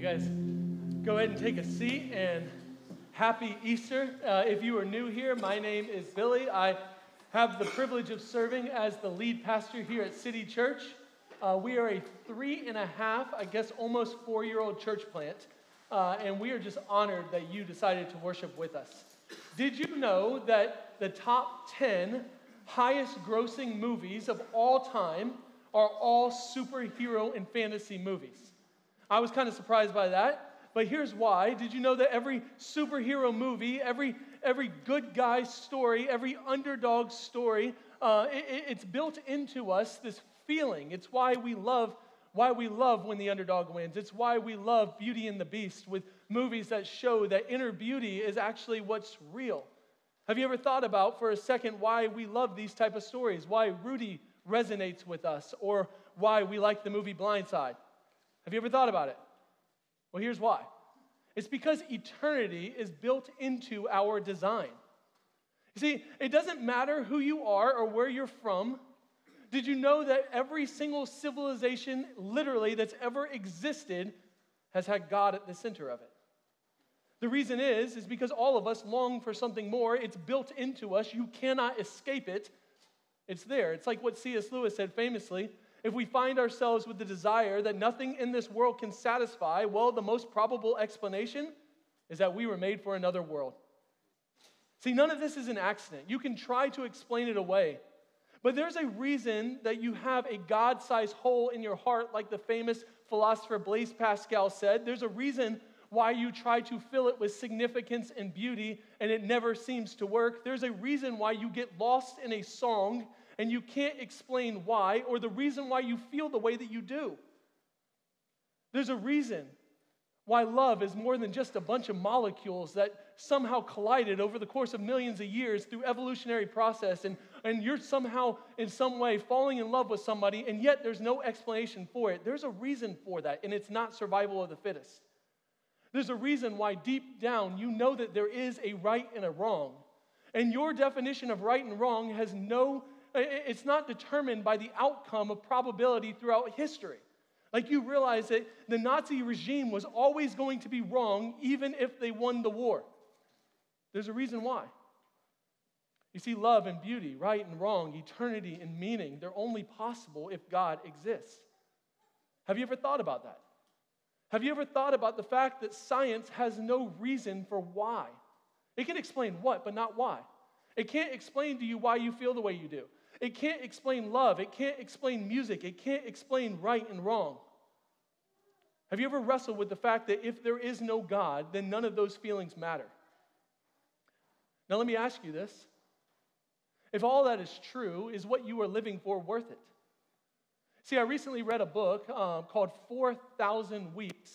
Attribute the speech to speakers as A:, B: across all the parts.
A: You guys go ahead and take a seat and happy Easter. Uh, if you are new here, my name is Billy. I have the privilege of serving as the lead pastor here at City Church. Uh, we are a three and a half, I guess almost four year old church plant, uh, and we are just honored that you decided to worship with us. Did you know that the top 10 highest grossing movies of all time are all superhero and fantasy movies? I was kind of surprised by that, but here's why. Did you know that every superhero movie, every, every good guy story, every underdog story, uh, it, it's built into us this feeling. It's why we love why we love when the underdog wins. It's why we love Beauty and the Beast with movies that show that inner beauty is actually what's real. Have you ever thought about for a second why we love these type of stories? Why Rudy resonates with us or why we like the movie Blindside? Have you ever thought about it? Well, here's why it's because eternity is built into our design. You see, it doesn't matter who you are or where you're from. Did you know that every single civilization, literally, that's ever existed has had God at the center of it? The reason is, is because all of us long for something more. It's built into us. You cannot escape it. It's there. It's like what C.S. Lewis said famously if we find ourselves with the desire that nothing in this world can satisfy, well, the most probable explanation is that we were made for another world. See, none of this is an accident. You can try to explain it away. But there's a reason that you have a God sized hole in your heart, like the famous philosopher Blaise Pascal said. There's a reason why you try to fill it with significance and beauty and it never seems to work. There's a reason why you get lost in a song and you can't explain why or the reason why you feel the way that you do. There's a reason why love is more than just a bunch of molecules that somehow collided over the course of millions of years through evolutionary process and, and you're somehow in some way falling in love with somebody and yet there's no explanation for it there's a reason for that and it's not survival of the fittest there's a reason why deep down you know that there is a right and a wrong and your definition of right and wrong has no it's not determined by the outcome of probability throughout history. Like you realize that the Nazi regime was always going to be wrong, even if they won the war. There's a reason why. You see, love and beauty, right and wrong, eternity and meaning, they're only possible if God exists. Have you ever thought about that? Have you ever thought about the fact that science has no reason for why? It can explain what, but not why. It can't explain to you why you feel the way you do. It can't explain love. It can't explain music. It can't explain right and wrong. Have you ever wrestled with the fact that if there is no God, then none of those feelings matter? Now, let me ask you this. If all that is true, is what you are living for worth it? See, I recently read a book um, called 4,000 Weeks.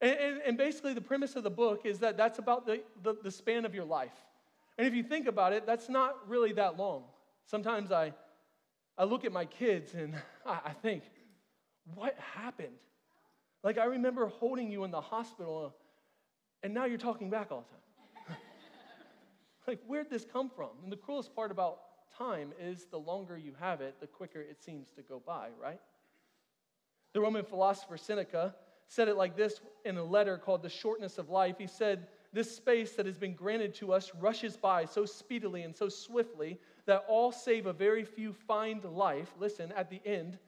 A: And, and, and, basically, the premise of the book is that that's about the, the, the span of your life. And if you think about it, that's not really that long. Sometimes I, I look at my kids and I, I think, what happened? Like, I remember holding you in the hospital, and now you're talking back all the time. like, where'd this come from? And the cruelest part about time is the longer you have it, the quicker it seems to go by, right? The Roman philosopher Seneca said it like this in a letter called The Shortness of Life. He said, This space that has been granted to us rushes by so speedily and so swiftly that all save a very few find life, listen, at the end,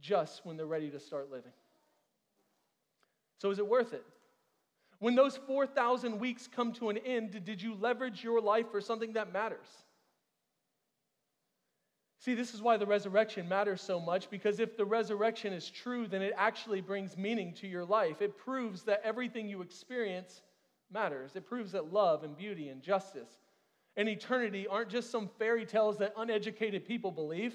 A: just when they're ready to start living. So is it worth it? When those 4,000 weeks come to an end, did you leverage your life for something that matters? See, this is why the resurrection matters so much because if the resurrection is true, then it actually brings meaning to your life. It proves that everything you experience matters. It proves that love and beauty and justice and eternity aren't just some fairy tales that uneducated people believe,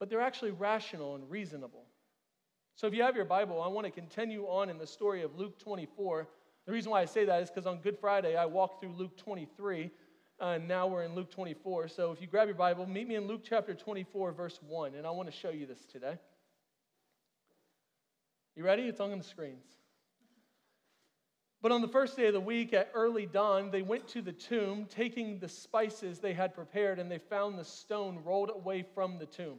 A: but they're actually rational and reasonable. So if you have your Bible, I want to continue on in the story of Luke 24. The reason why I say that is because on Good Friday, I walked through Luke 23, uh, and now we're in Luke 24. So if you grab your Bible, meet me in Luke chapter 24, verse 1, and I want to show you this today. You ready? It's on the screens. But on the first day of the week, at early dawn, they went to the tomb, taking the spices they had prepared, and they found the stone rolled away from the tomb.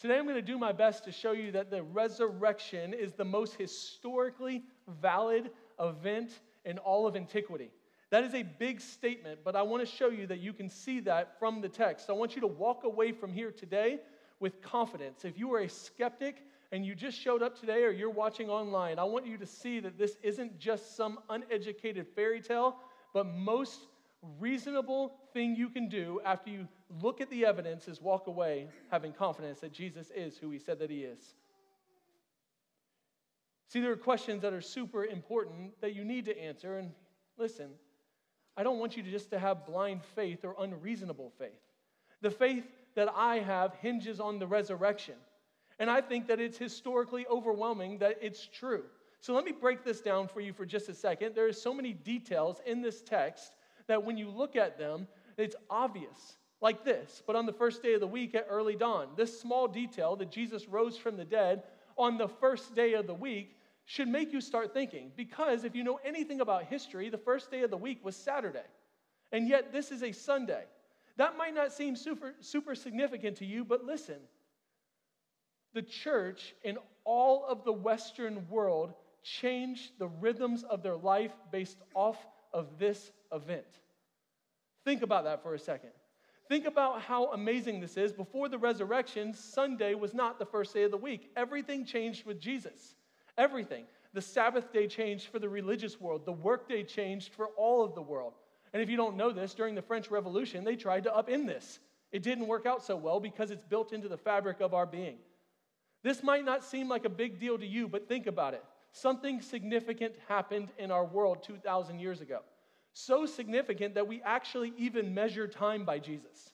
A: Today, I'm going to do my best to show you that the resurrection is the most historically valid event in all of antiquity. That is a big statement, but I want to show you that you can see that from the text. I want you to walk away from here today with confidence. If you are a skeptic and you just showed up today or you're watching online, I want you to see that this isn't just some uneducated fairy tale, but most reasonable thing you can do after you look at the evidence is walk away having confidence that Jesus is who he said that he is. See, there are questions that are super important that you need to answer. And listen, I don't want you to just to have blind faith or unreasonable faith. The faith that I have hinges on the resurrection. And I think that it's historically overwhelming that it's true. So let me break this down for you for just a second. There are so many details in this text that when you look at them, it's obvious, like this. But on the first day of the week at early dawn, this small detail that Jesus rose from the dead on the first day of the week should make you start thinking. Because if you know anything about history, the first day of the week was Saturday. And yet this is a Sunday. That might not seem super, super significant to you, but listen. The church in all of the Western world changed the rhythms of their life based off of this event. Think about that for a second. Think about how amazing this is. Before the resurrection, Sunday was not the first day of the week. Everything changed with Jesus. Everything. The Sabbath day changed for the religious world, the workday changed for all of the world. And if you don't know this, during the French Revolution, they tried to upend this. It didn't work out so well because it's built into the fabric of our being. This might not seem like a big deal to you, but think about it. Something significant happened in our world 2,000 years ago. So significant that we actually even measure time by Jesus.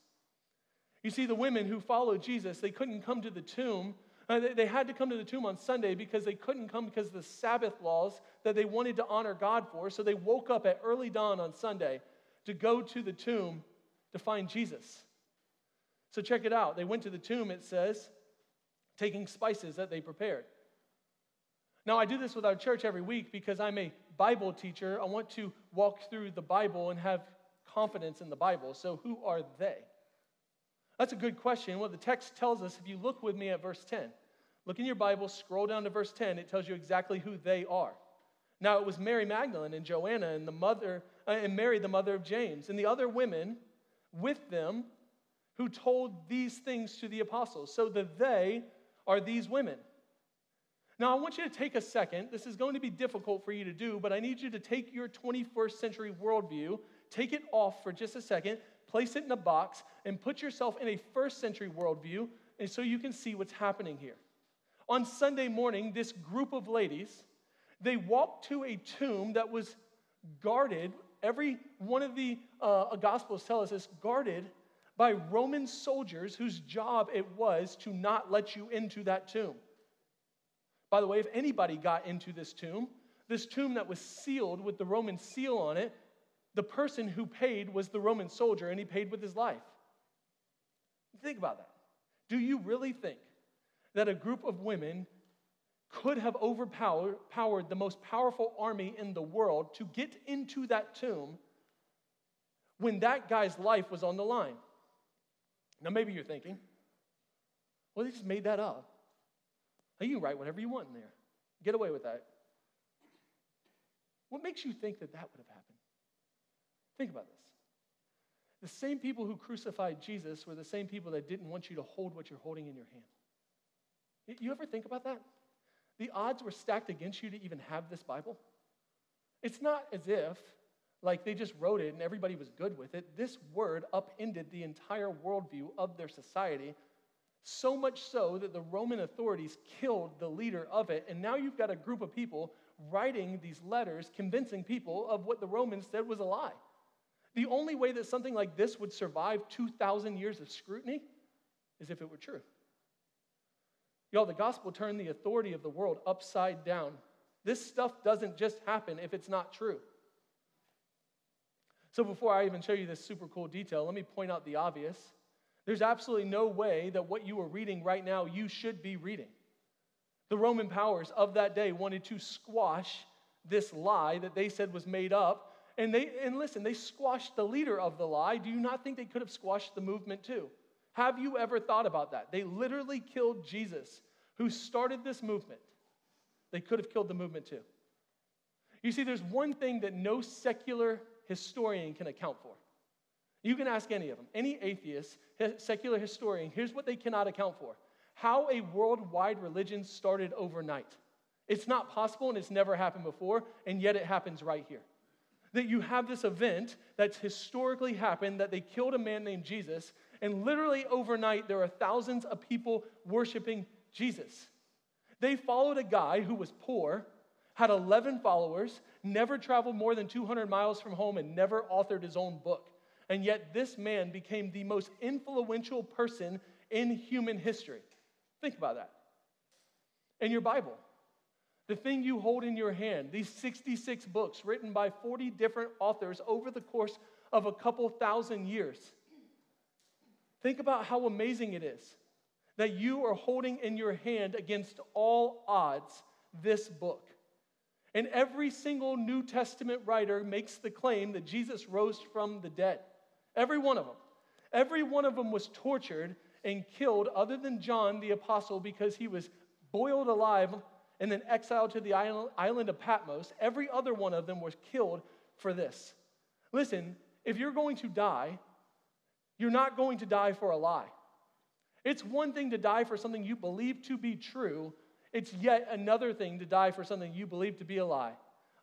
A: You see, the women who followed Jesus, they couldn't come to the tomb. Uh, they, they had to come to the tomb on Sunday because they couldn't come because of the Sabbath laws that they wanted to honor God for. So they woke up at early dawn on Sunday to go to the tomb to find Jesus. So check it out. They went to the tomb, it says, taking spices that they prepared. Now, I do this with our church every week because I'm a Bible teacher. I want to walk through the Bible and have confidence in the Bible. So, who are they? That's a good question. Well, the text tells us, if you look with me at verse 10, look in your Bible, scroll down to verse 10, it tells you exactly who they are. Now, it was Mary Magdalene and Joanna and the mother, uh, and Mary, the mother of James, and the other women with them who told these things to the apostles. So, the they are these women. Now, I want you to take a second. This is going to be difficult for you to do, but I need you to take your 21st century worldview, take it off for just a second, place it in a box, and put yourself in a first century worldview, and so you can see what's happening here. On Sunday morning, this group of ladies, they walked to a tomb that was guarded. Every one of the uh, Gospels tell us is guarded by Roman soldiers whose job it was to not let you into that tomb. By the way, if anybody got into this tomb, this tomb that was sealed with the Roman seal on it, the person who paid was the Roman soldier, and he paid with his life. Think about that. Do you really think that a group of women could have overpowered the most powerful army in the world to get into that tomb when that guy's life was on the line? Now, maybe you're thinking, well, they just made that up. You can write whatever you want in there. Get away with that. What makes you think that that would have happened? Think about this. The same people who crucified Jesus were the same people that didn't want you to hold what you're holding in your hand. You ever think about that? The odds were stacked against you to even have this Bible. It's not as if, like, they just wrote it and everybody was good with it. This word upended the entire worldview of their society so much so that the Roman authorities killed the leader of it. And now you've got a group of people writing these letters, convincing people of what the Romans said was a lie. The only way that something like this would survive 2,000 years of scrutiny is if it were true. Y'all, the gospel turned the authority of the world upside down. This stuff doesn't just happen if it's not true. So, before I even show you this super cool detail, let me point out the obvious. There's absolutely no way that what you are reading right now you should be reading. The Roman powers of that day wanted to squash this lie that they said was made up. And they and listen, they squashed the leader of the lie. Do you not think they could have squashed the movement too? Have you ever thought about that? They literally killed Jesus, who started this movement. They could have killed the movement too. You see, there's one thing that no secular historian can account for. You can ask any of them, any atheist, secular historian, here's what they cannot account for how a worldwide religion started overnight. It's not possible and it's never happened before, and yet it happens right here. That you have this event that's historically happened, that they killed a man named Jesus, and literally overnight there are thousands of people worshiping Jesus. They followed a guy who was poor, had 11 followers, never traveled more than 200 miles from home, and never authored his own book. And yet, this man became the most influential person in human history. Think about that. In your Bible, the thing you hold in your hand, these 66 books written by 40 different authors over the course of a couple thousand years. Think about how amazing it is that you are holding in your hand against all odds this book. And every single New Testament writer makes the claim that Jesus rose from the dead. Every one of them. Every one of them was tortured and killed, other than John the apostle, because he was boiled alive and then exiled to the island of Patmos. Every other one of them was killed for this. Listen, if you're going to die, you're not going to die for a lie. It's one thing to die for something you believe to be true, it's yet another thing to die for something you believe to be a lie.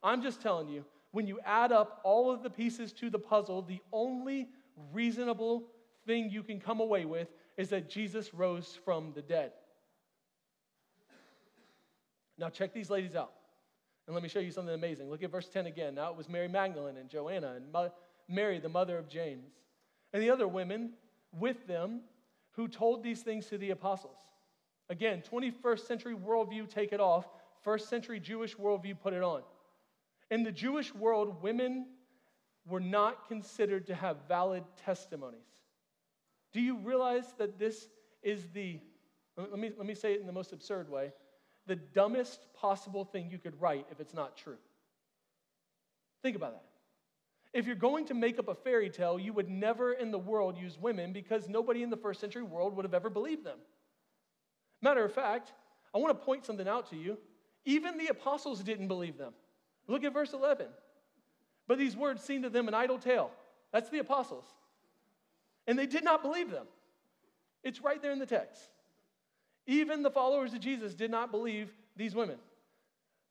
A: I'm just telling you, when you add up all of the pieces to the puzzle, the only reasonable thing you can come away with is that Jesus rose from the dead. Now, check these ladies out. And let me show you something amazing. Look at verse 10 again. Now it was Mary Magdalene and Joanna and Mary, the mother of James, and the other women with them who told these things to the apostles. Again, 21st century worldview, take it off. First century Jewish worldview, put it on. In the Jewish world, women were not considered to have valid testimonies. Do you realize that this is the, let me, let me say it in the most absurd way, the dumbest possible thing you could write if it's not true? Think about that. If you're going to make up a fairy tale, you would never in the world use women because nobody in the first century world would have ever believed them. Matter of fact, I want to point something out to you. Even the apostles didn't believe them. Look at verse 11. But these words seemed to them an idle tale. That's the apostles. And they did not believe them. It's right there in the text. Even the followers of Jesus did not believe these women.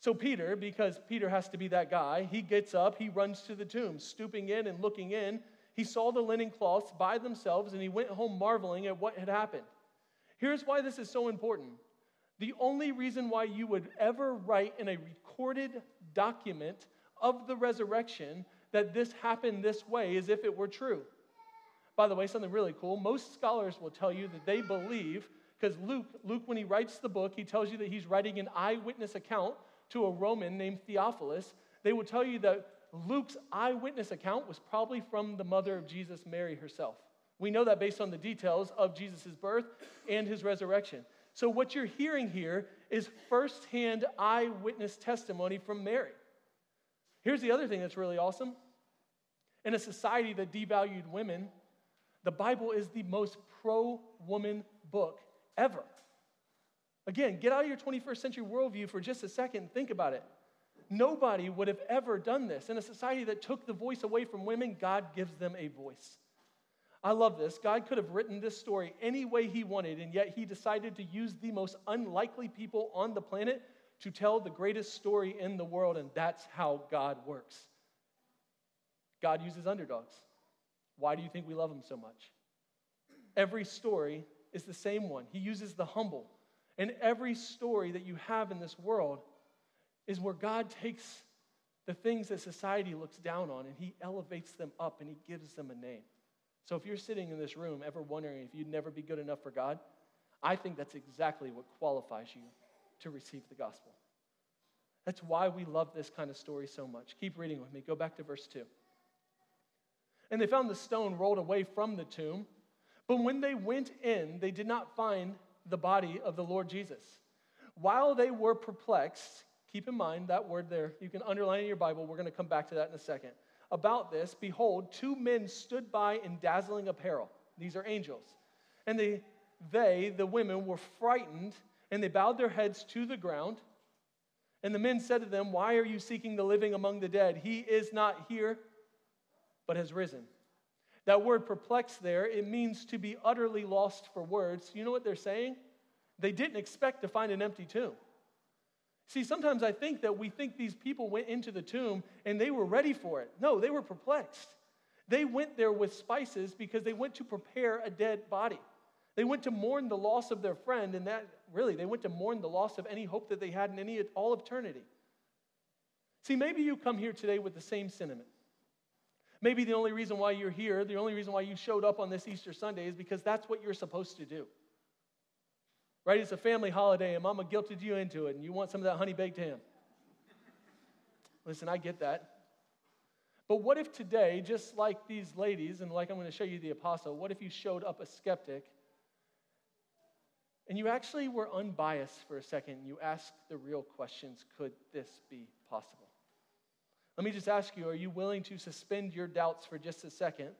A: So, Peter, because Peter has to be that guy, he gets up, he runs to the tomb, stooping in and looking in. He saw the linen cloths by themselves, and he went home marveling at what had happened. Here's why this is so important. The only reason why you would ever write in a recorded document of the resurrection that this happened this way is if it were true. By the way, something really cool. Most scholars will tell you that they believe, because Luke, Luke, when he writes the book, he tells you that he's writing an eyewitness account to a Roman named Theophilus. They will tell you that Luke's eyewitness account was probably from the mother of Jesus, Mary herself. We know that based on the details of Jesus' birth and his resurrection. So, what you're hearing here is firsthand eyewitness testimony from Mary. Here's the other thing that's really awesome. In a society that devalued women, the Bible is the most pro woman book ever. Again, get out of your 21st century worldview for just a second and think about it. Nobody would have ever done this. In a society that took the voice away from women, God gives them a voice. I love this. God could have written this story any way He wanted, and yet He decided to use the most unlikely people on the planet to tell the greatest story in the world, and that's how God works. God uses underdogs. Why do you think we love him so much? Every story is the same one. He uses the humble. And every story that you have in this world is where God takes the things that society looks down on and he elevates them up and he gives them a name. So if you're sitting in this room ever wondering if you'd never be good enough for God, I think that's exactly what qualifies you to receive the gospel. That's why we love this kind of story so much. Keep reading with me. Go back to verse 2. And they found the stone rolled away from the tomb. But when they went in, they did not find the body of the Lord Jesus. While they were perplexed, keep in mind that word there, you can underline in your Bible. We're going to come back to that in a second. About this, behold, two men stood by in dazzling apparel. These are angels. And they, they, the women, were frightened and they bowed their heads to the ground. And the men said to them, Why are you seeking the living among the dead? He is not here, but has risen. That word perplexed there, it means to be utterly lost for words. You know what they're saying? They didn't expect to find an empty tomb. See, sometimes I think that we think these people went into the tomb and they were ready for it. No, they were perplexed. They went there with spices because they went to prepare a dead body. They went to mourn the loss of their friend, and that really, they went to mourn the loss of any hope that they had in any all eternity. See, maybe you come here today with the same sentiment. Maybe the only reason why you're here, the only reason why you showed up on this Easter Sunday is because that's what you're supposed to do. Right? It's a family holiday and mama guilted you into it and you want some of that honey baked ham. Listen, I get that. But what if today, just like these ladies, and like I'm going to show you the apostle, what if you showed up a skeptic and you actually were unbiased for a second? You asked the real questions could this be possible? Let me just ask you are you willing to suspend your doubts for just a second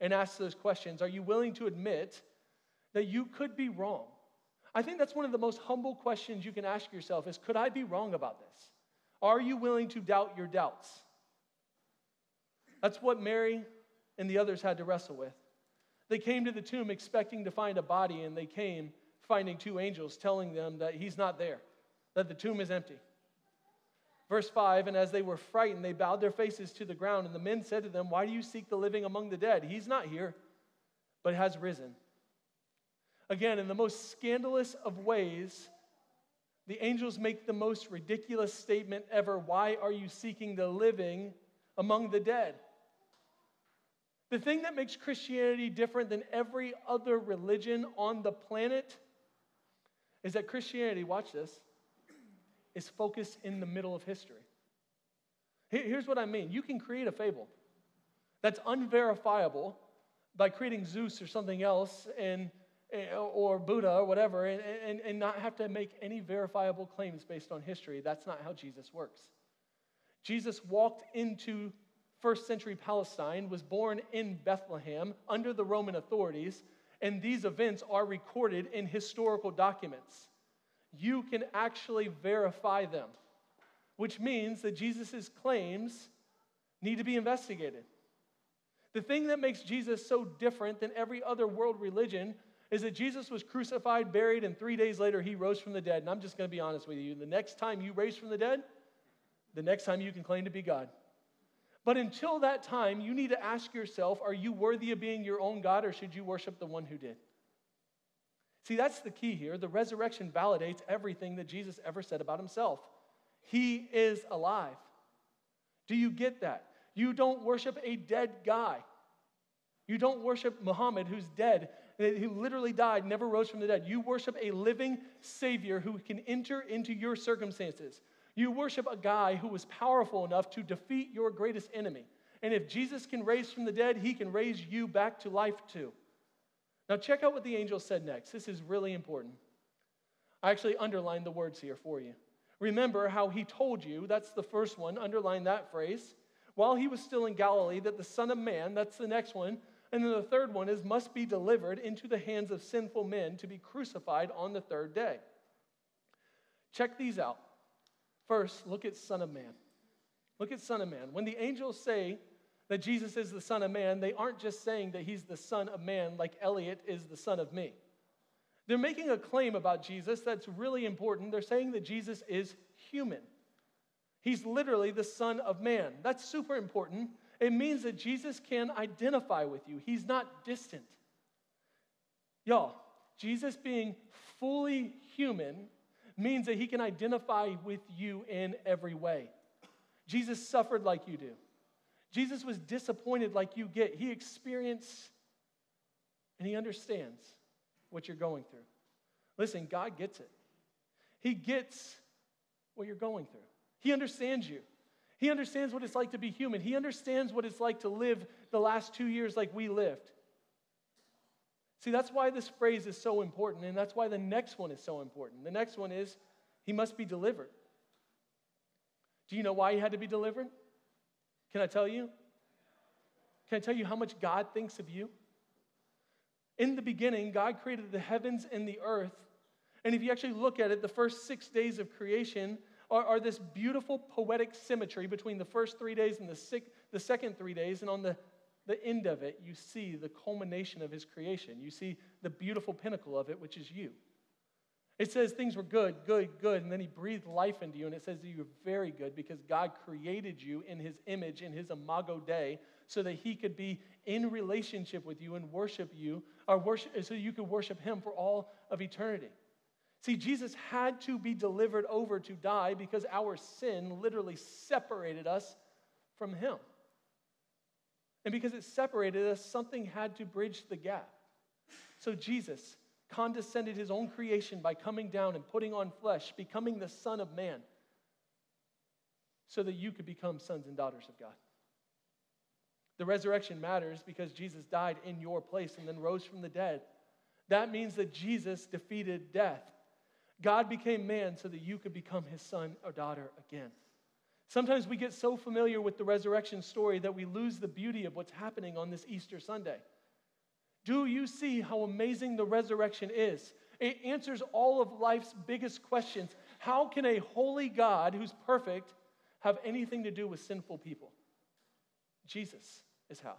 A: and ask those questions? Are you willing to admit that you could be wrong? I think that's one of the most humble questions you can ask yourself is could I be wrong about this? Are you willing to doubt your doubts? That's what Mary and the others had to wrestle with. They came to the tomb expecting to find a body, and they came finding two angels telling them that he's not there, that the tomb is empty. Verse 5 And as they were frightened, they bowed their faces to the ground. And the men said to them, Why do you seek the living among the dead? He's not here, but has risen. Again, in the most scandalous of ways, the angels make the most ridiculous statement ever Why are you seeking the living among the dead? The thing that makes Christianity different than every other religion on the planet is that Christianity, watch this, is focused in the middle of history. Here's what I mean you can create a fable that's unverifiable by creating Zeus or something else and, Eh, or Buddha or whatever and, and, and not have to make any verifiable claims based on history. That's not how Jesus works. Jesus walked into first century Palestine, was born in Bethlehem under the Roman authorities, and these events are recorded in historical documents you can actually verify them, which means that Jesus' claims need to be investigated. The thing that makes Jesus so different than every other world religion is that Jesus was crucified, buried, and three days later he rose from the dead. And I'm just going to be honest with you. The next time you raise from the dead, the next time you can claim to be God. But until that time, you need to ask yourself are you worthy of being your own God or should you worship the one who did? See, that's the key here. The resurrection validates everything that Jesus ever said about himself. He is alive. Do you get that? You don't worship a dead guy. You don't worship Muhammad, who's dead, who literally died, never rose from the dead. You worship a living Savior who can enter into your circumstances. You worship a guy who was powerful enough to defeat your greatest enemy. And if Jesus can raise from the dead, he can raise you back to life too. Now, check out what the angel said next. This is really important. I actually underlined the words here for you. Remember how he told you, that's the first one, underline that phrase, while he was still in Galilee, that the Son of Man, that's the next one, and then the third one is, must be delivered into the hands of sinful men to be crucified on the third day. Check these out. First, look at Son of Man. Look at Son of Man. When the angels say, that Jesus is the Son of Man, they aren't just saying that he's the Son of Man like Elliot is the Son of me. They're making a claim about Jesus that's really important. They're saying that Jesus is human. He's literally the Son of Man. That's super important. It means that Jesus can identify with you, He's not distant. Y'all, Jesus being fully human means that He can identify with you in every way. Jesus suffered like you do. Jesus was disappointed like you get. He experienced and he understands what you're going through. Listen, God gets it. He gets what you're going through. He understands you. He understands what it's like to be human. He understands what it's like to live the last two years like we lived. See, that's why this phrase is so important, and that's why the next one is so important. The next one is, He must be delivered. Do you know why He had to be delivered? Can I tell you? Can I tell you how much God thinks of you? In the beginning, God created the heavens and the earth. And if you actually look at it, the first six days of creation are, are this beautiful poetic symmetry between the first three days and the, six, the second three days. And on the, the end of it, you see the culmination of his creation. You see the beautiful pinnacle of it, which is you. It says things were good, good, good, and then he breathed life into you, and it says that you were very good because God created you in his image, in his imago Dei, so that he could be in relationship with you and worship you, or worship, so you could worship him for all of eternity. See, Jesus had to be delivered over to die because our sin literally separated us from him. And because it separated us, something had to bridge the gap. So Jesus condescended his own creation by coming down and putting on flesh, becoming the Son of Man, so that you could become sons and daughters of God. The resurrection matters because Jesus died in your place and then rose from the dead. That means that Jesus defeated death. God became man so that you could become his son or daughter again. Sometimes we get so familiar with the resurrection story that we lose the beauty of what's happening on this Easter Sunday. Do you see how amazing the resurrection is? It answers all of life's biggest questions. How can a holy God who's perfect have anything to do with sinful people? Jesus is how.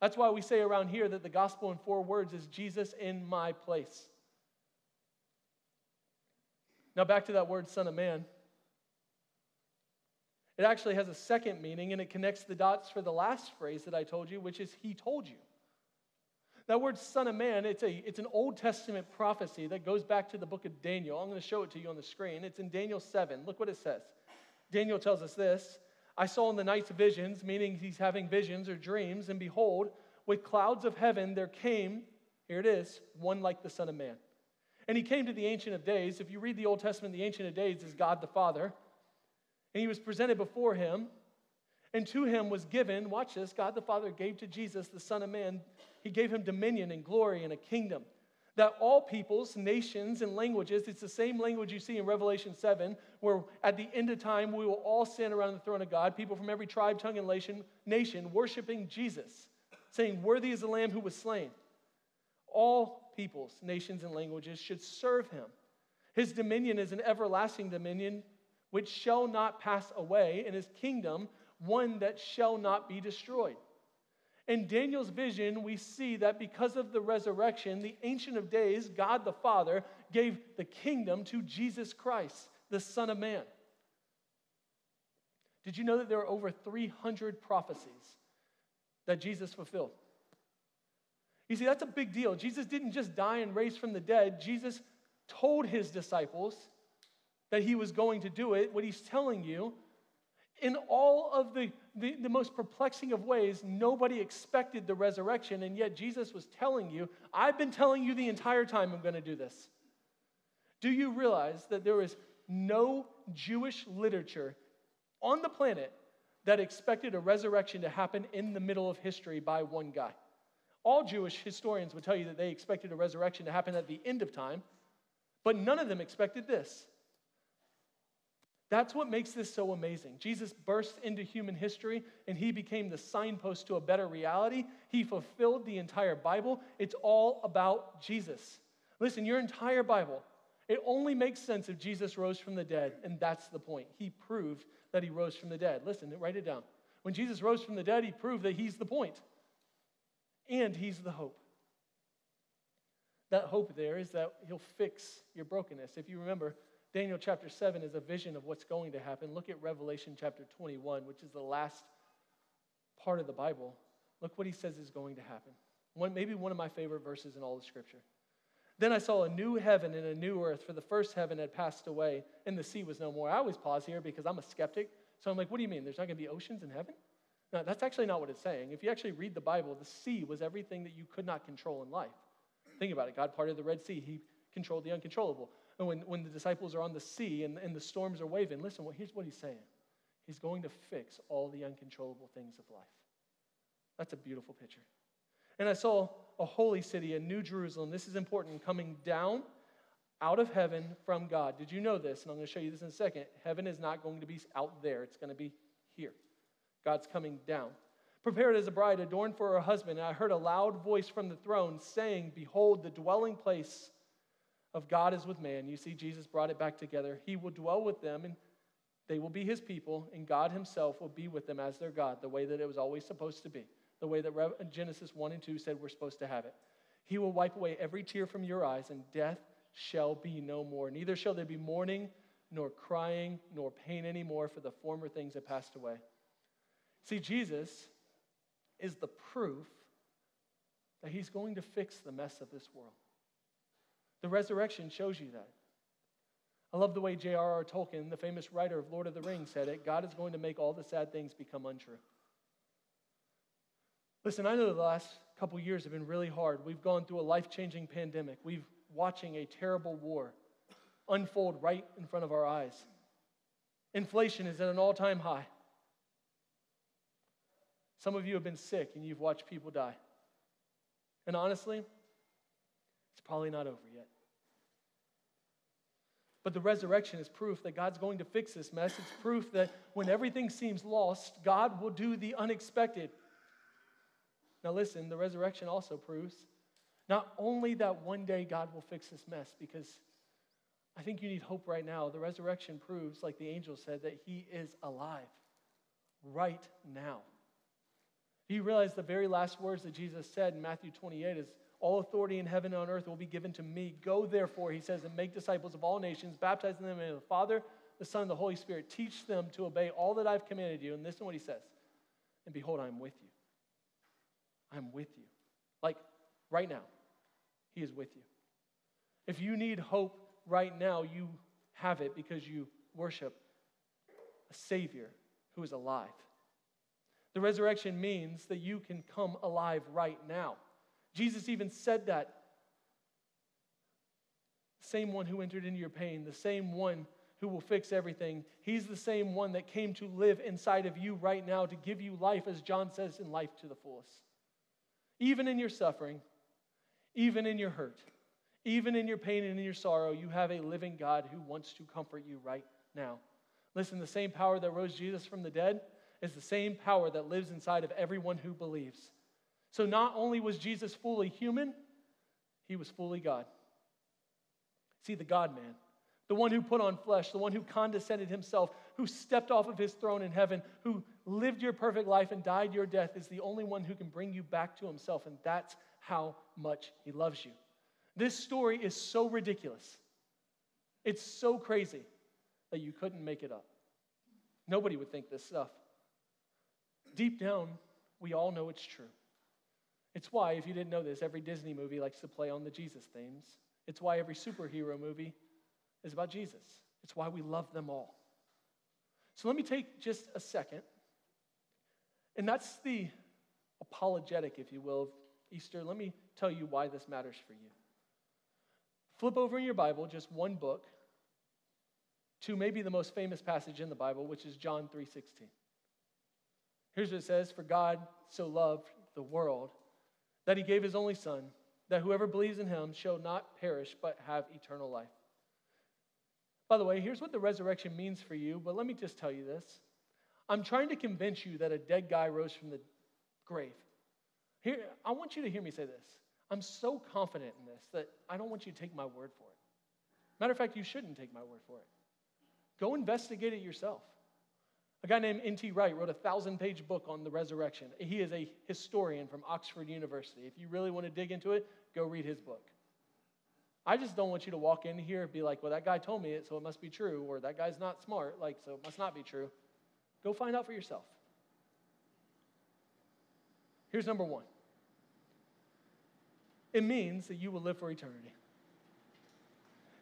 A: That's why we say around here that the gospel in four words is Jesus in my place. Now, back to that word, Son of Man. It actually has a second meaning and it connects the dots for the last phrase that I told you, which is He told you. That word son of man, it's, a, it's an Old Testament prophecy that goes back to the book of Daniel. I'm going to show it to you on the screen. It's in Daniel 7. Look what it says. Daniel tells us this I saw in the night's visions, meaning he's having visions or dreams, and behold, with clouds of heaven there came, here it is, one like the Son of Man. And he came to the Ancient of Days. If you read the Old Testament, the Ancient of Days is God the Father. And he was presented before him, and to him was given, watch this, God the Father gave to Jesus, the Son of Man, he gave him dominion and glory and a kingdom. That all peoples, nations, and languages, it's the same language you see in Revelation 7, where at the end of time we will all stand around the throne of God, people from every tribe, tongue, and nation, nation worshiping Jesus, saying, Worthy is the Lamb who was slain. All peoples, nations, and languages should serve him. His dominion is an everlasting dominion which shall not pass away, and his kingdom one that shall not be destroyed. In Daniel's vision, we see that because of the resurrection, the Ancient of Days, God the Father, gave the kingdom to Jesus Christ, the Son of Man. Did you know that there are over 300 prophecies that Jesus fulfilled? You see, that's a big deal. Jesus didn't just die and raise from the dead, Jesus told his disciples that he was going to do it. What he's telling you in all of the, the, the, most perplexing of ways, nobody expected the resurrection, and yet Jesus was telling you, I've been telling you the entire time I'm going to do this. Do you realize that there is no Jewish literature on the planet that expected a resurrection to happen in the middle of history by one guy? All Jewish historians would tell you that they expected a resurrection to happen at the end of time, but none of them expected this. That's what makes this so amazing. Jesus burst into human history and he became the signpost to a better reality. He fulfilled the entire Bible. It's all about Jesus. Listen, your entire Bible, it only makes sense if Jesus rose from the dead, and that's the point. He proved that he rose from the dead. Listen, write it down. When Jesus rose from the dead, he proved that he's the point, and he's the hope. That hope there is that he'll fix your brokenness. If you remember, Daniel chapter 7 is a vision of what's going to happen. Look at Revelation chapter 21, which is the last part of the Bible. Look what he says is going to happen. One, maybe one of my favorite verses in all the scripture. Then I saw a new heaven and a new earth, for the first heaven had passed away, and the sea was no more. I always pause here because I'm a skeptic. So I'm like, what do you mean? There's not going to be oceans in heaven? No, that's actually not what it's saying. If you actually read the Bible, the sea was everything that you could not control in life. Think about it. God parted the Red Sea, He controlled the uncontrollable. And when, when the disciples are on the sea and, and the storms are waving, listen, well, here's what he's saying He's going to fix all the uncontrollable things of life. That's a beautiful picture. And I saw a holy city, a new Jerusalem. This is important, coming down out of heaven from God. Did you know this? And I'm going to show you this in a second. Heaven is not going to be out there, it's going to be here. God's coming down. prepared as a bride adorned for her husband. And I heard a loud voice from the throne saying, Behold, the dwelling place of God is with man. You see, Jesus brought it back together. He will dwell with them, and they will be his people, and God himself will be with them as their God, the way that it was always supposed to be, the way that Genesis 1 and 2 said we're supposed to have it. He will wipe away every tear from your eyes, and death shall be no more. Neither shall there be mourning, nor crying, nor pain anymore, for the former things have passed away. See, Jesus is the proof that he's going to fix the mess of this world. The resurrection shows you that. I love the way J.R.R. Tolkien, the famous writer of Lord of the Rings, said it God is going to make all the sad things become untrue. Listen, I know the last couple years have been really hard. We've gone through a life changing pandemic. We've watching a terrible war unfold right in front of our eyes. Inflation is at an all time high. Some of you have been sick and you've watched people die. And honestly, it's probably not over yet. But the resurrection is proof that God's going to fix this mess. It's proof that when everything seems lost, God will do the unexpected. Now, listen, the resurrection also proves not only that one day God will fix this mess, because I think you need hope right now. The resurrection proves, like the angel said, that he is alive right now. Do you realize the very last words that Jesus said in Matthew 28 is, All authority in heaven and on earth will be given to me. Go therefore, he says, and make disciples of all nations, baptizing them in the Father, the Son, and the Holy Spirit. Teach them to obey all that I've commanded you. And listen to what he says. And behold, I am with you. I'm with you. Like right now, he is with you. If you need hope right now, you have it because you worship a Savior who is alive. The resurrection means that you can come alive right now. Jesus even said that. Same one who entered into your pain, the same one who will fix everything. He's the same one that came to live inside of you right now to give you life, as John says, in life to the fullest. Even in your suffering, even in your hurt, even in your pain and in your sorrow, you have a living God who wants to comfort you right now. Listen, the same power that rose Jesus from the dead is the same power that lives inside of everyone who believes. So not only was Jesus fully human, he was fully God. See, the God man, the one who put on flesh, the one who condescended himself, who stepped off of his throne in heaven, who lived your perfect life and died your death, is the only one who can bring you back to himself. And that's how much he loves you. This story is so ridiculous. It's so crazy that you couldn't make it up. Nobody would think this stuff. Deep down, we all know it's true. It's why, if you didn't know this, every Disney movie likes to play on the Jesus themes. It's why every superhero movie is about Jesus. It's why we love them all. So let me take just a second, and that's the apologetic, if you will, of Easter. Let me tell you why this matters for you. Flip over in your Bible just one book to maybe the most famous passage in the Bible, which is John 3:16. Here's what it says, "For God so loved the world that he gave his only son, that whoever believes in him shall not perish but have eternal life." By the way, here's what the resurrection means for you, but let me just tell you this. I'm trying to convince you that a dead guy rose from the grave. Here, I want you to hear me say this. I'm so confident in this that I don't want you to take my word for it. Matter of fact, you shouldn't take my word for it. Go investigate it yourself. A guy named N.T. Wright wrote a thousand page book on the resurrection. He is a historian from Oxford University. If you really want to dig into it, go read his book. I just don't want you to walk in here and be like, well, that guy told me it, so it must be true, or that guy's not smart, like, so it must not be true. Go find out for yourself. Here's number one it means that you will live for eternity.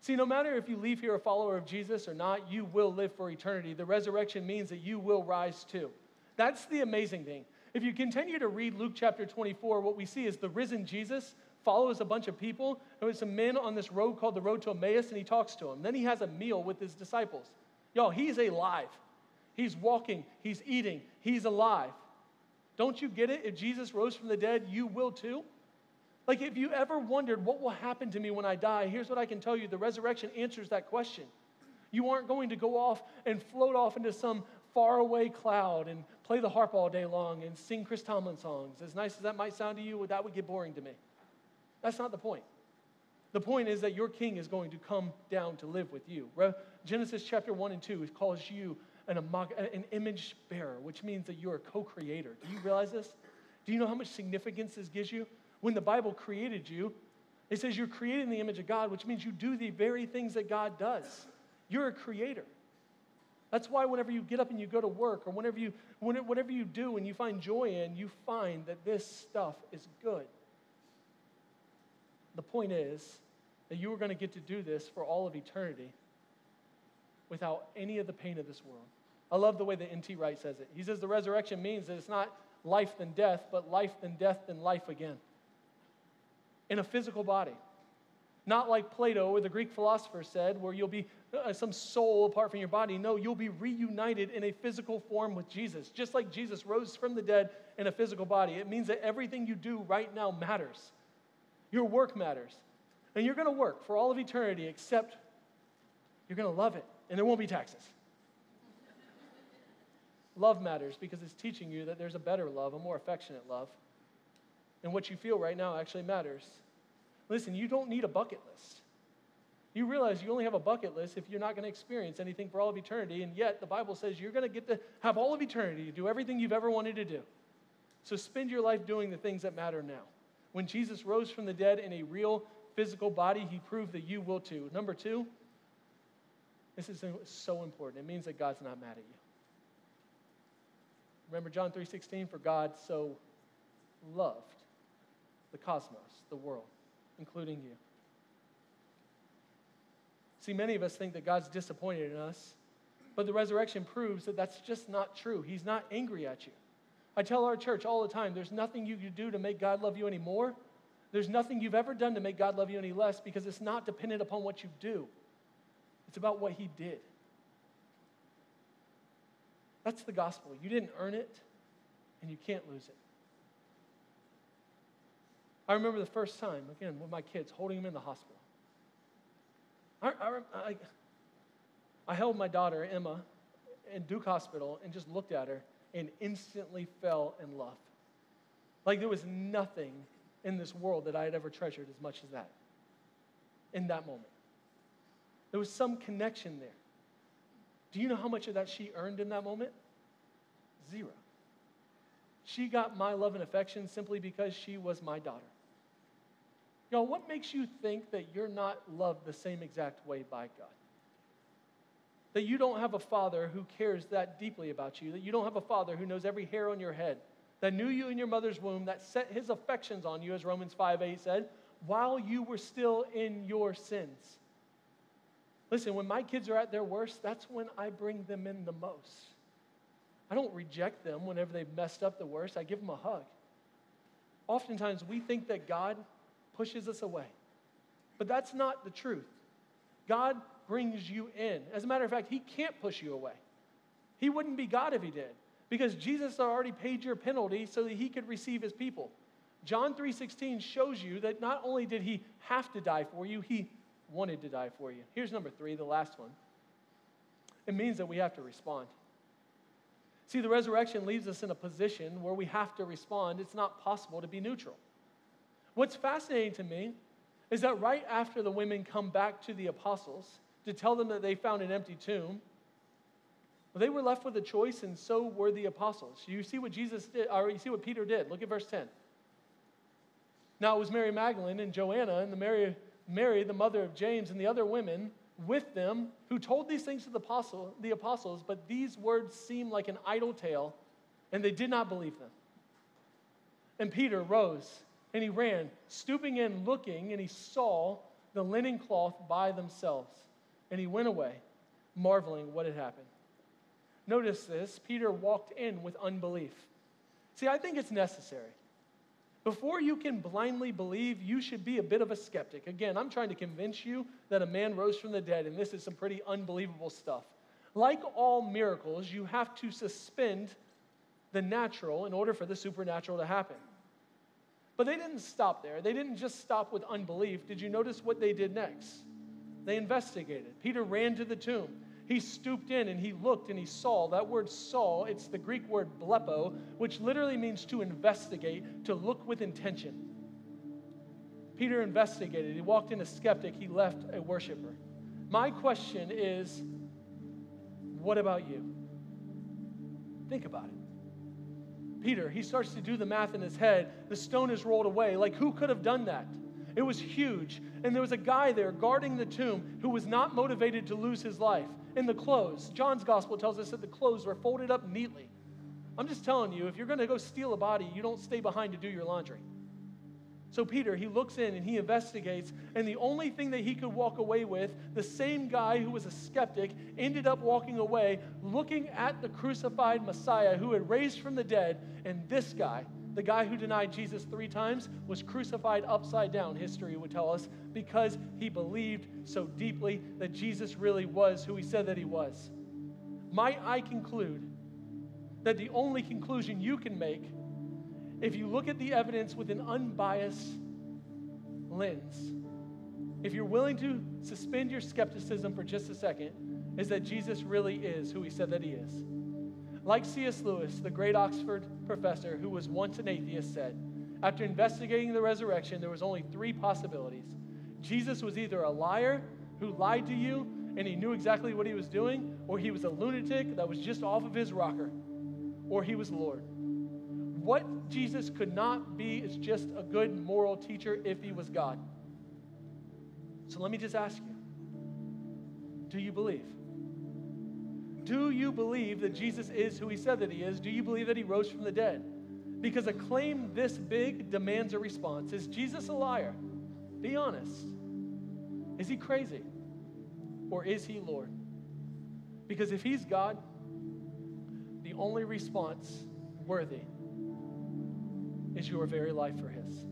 A: See, no matter if you leave here a follower of Jesus or not, you will live for eternity. The resurrection means that you will rise too. That's the amazing thing. If you continue to read Luke chapter 24, what we see is the risen Jesus follows a bunch of people. There was some men on this road called the road to Emmaus, and he talks to them. Then he has a meal with his disciples. Y'all, he's alive. He's walking, he's eating, he's alive. Don't you get it? If Jesus rose from the dead, you will too. Like, if you ever wondered what will happen to me when I die, here's what I can tell you the resurrection answers that question. You aren't going to go off and float off into some faraway cloud and play the harp all day long and sing Chris Tomlin songs. As nice as that might sound to you, that would get boring to me. That's not the point. The point is that your king is going to come down to live with you. Genesis chapter 1 and 2 calls you an, an image bearer, which means that you're a co creator. Do you realize this? Do you know how much significance this gives you? When the Bible created you, it says you're created in the image of God, which means you do the very things that God does. You're a creator. That's why whenever you get up and you go to work, or whenever you, whatever you do and you find joy in, you find that this stuff is good. The point is that you are going to get to do this for all of eternity without any of the pain of this world. I love the way that N.T. Wright says it. He says the resurrection means that it's not life then death, but life then death then life again in a physical body. Not like Plato or the Greek philosophers said, where you'll be uh, some soul apart from your body. No, you'll be reunited in a physical form with Jesus. Just like Jesus rose from the dead in a physical body, it means that everything you do right now matters. Your work matters. And you're going to work for all of eternity, except you're going to love it, and there won't be taxes. love matters because it's teaching you that there's a better love, a more affectionate love. And what you feel right now actually matters. Listen, you don't need a bucket list. You realize you only have a bucket list if you're not going to experience anything for all of eternity, and yet the Bible says you're going to get to have all of eternity to do everything you've ever wanted to do. So spend your life doing the things that matter now. When Jesus rose from the dead in a real physical body, he proved that you will too. Number two, this is so important. It means that God's not mad at you. Remember John 3:16 for God so loved the cosmos, the world, including you. See, many of us think that God's disappointed in us, but the resurrection proves that that's just not true. He's not angry at you. I tell our church all the time there's nothing you can do to make God love you anymore. There's nothing you've ever done to make God love you any less because it's not dependent upon what you do, it's about what He did. That's the gospel. You didn't earn it, and you can't lose it. I remember the first time, again, with my kids, holding them in the hospital. I, I, I, I held my daughter, Emma, in Duke Hospital and just looked at her and instantly fell in love. Like there was nothing in this world that I had ever treasured as much as that in that moment. There was some connection there. Do you know how much of that she earned in that moment? Zero. She got my love and affection simply because she was my daughter. Y'all, what makes you think that you're not loved the same exact way by God? That you don't have a father who cares that deeply about you, that you don't have a father who knows every hair on your head, that knew you in your mother's womb, that set his affections on you, as Romans 5 8 said, while you were still in your sins. Listen, when my kids are at their worst, that's when I bring them in the most. I don't reject them whenever they've messed up the worst, I give them a hug. Oftentimes, we think that God pushes us away. But that's not the truth. God brings you in. As a matter of fact, He can't push you away. He wouldn't be God if He did, because Jesus already paid your penalty so that He could receive His people. John 3:16 shows you that not only did He have to die for you, He wanted to die for you. Here's number three, the last one. It means that we have to respond. See, the resurrection leaves us in a position where we have to respond. It's not possible to be neutral. What's fascinating to me is that right after the women come back to the apostles to tell them that they found an empty tomb, they were left with a choice, and so were the apostles. You see what Jesus did, or you see what Peter did. Look at verse 10. Now it was Mary Magdalene and Joanna and the Mary, Mary, the mother of James, and the other women with them who told these things to the, apostle, the apostles, but these words seemed like an idle tale, and they did not believe them. And Peter rose and he ran, stooping in, looking, and he saw the linen cloth by themselves. And he went away, marveling what had happened. Notice this Peter walked in with unbelief. See, I think it's necessary. Before you can blindly believe, you should be a bit of a skeptic. Again, I'm trying to convince you that a man rose from the dead, and this is some pretty unbelievable stuff. Like all miracles, you have to suspend the natural in order for the supernatural to happen. But they didn't stop there. They didn't just stop with unbelief. Did you notice what they did next? They investigated. Peter ran to the tomb. He stooped in and he looked and he saw. That word saw, it's the Greek word blepo, which literally means to investigate, to look with intention. Peter investigated. He walked in a skeptic, he left a worshiper. My question is what about you? Think about it. Peter, he starts to do the math in his head. The stone is rolled away. Like, who could have done that? It was huge. And there was a guy there guarding the tomb who was not motivated to lose his life. In the clothes, John's gospel tells us that the clothes were folded up neatly. I'm just telling you, if you're going to go steal a body, you don't stay behind to do your laundry. So Peter, he looks in and he investigates, and the only thing that he could walk away with, the same guy who was a skeptic ended up walking away looking at the crucified Messiah who had raised from the dead, and this guy, the guy who denied Jesus three times was crucified upside down, history would tell us, because he believed so deeply that Jesus really was who he said that he was. Might I conclude that the only conclusion you can make, if you look at the evidence with an unbiased lens, if you're willing to suspend your skepticism for just a second, is that Jesus really is who he said that he is. Like C.S. Lewis, the great Oxford professor who was once an atheist, said, after investigating the resurrection, there was only three possibilities. Jesus was either a liar who lied to you and he knew exactly what he was doing, or he was a lunatic that was just off of his rocker, or he was Lord. What Jesus could not be is just a good moral teacher if he was God. So let me just ask you do you believe? Do you believe that Jesus is who he said that he is? Do you believe that he rose from the dead? Because a claim this big demands a response. Is Jesus a liar? Be honest. Is he crazy? Or is he Lord? Because if he's God, the only response worthy is your very life for his.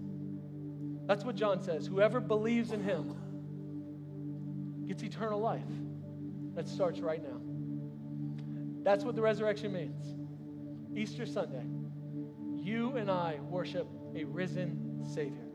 A: That's what John says. Whoever believes in him gets eternal life. That starts right now. That's what the resurrection means. Easter Sunday, you and I worship a risen Savior.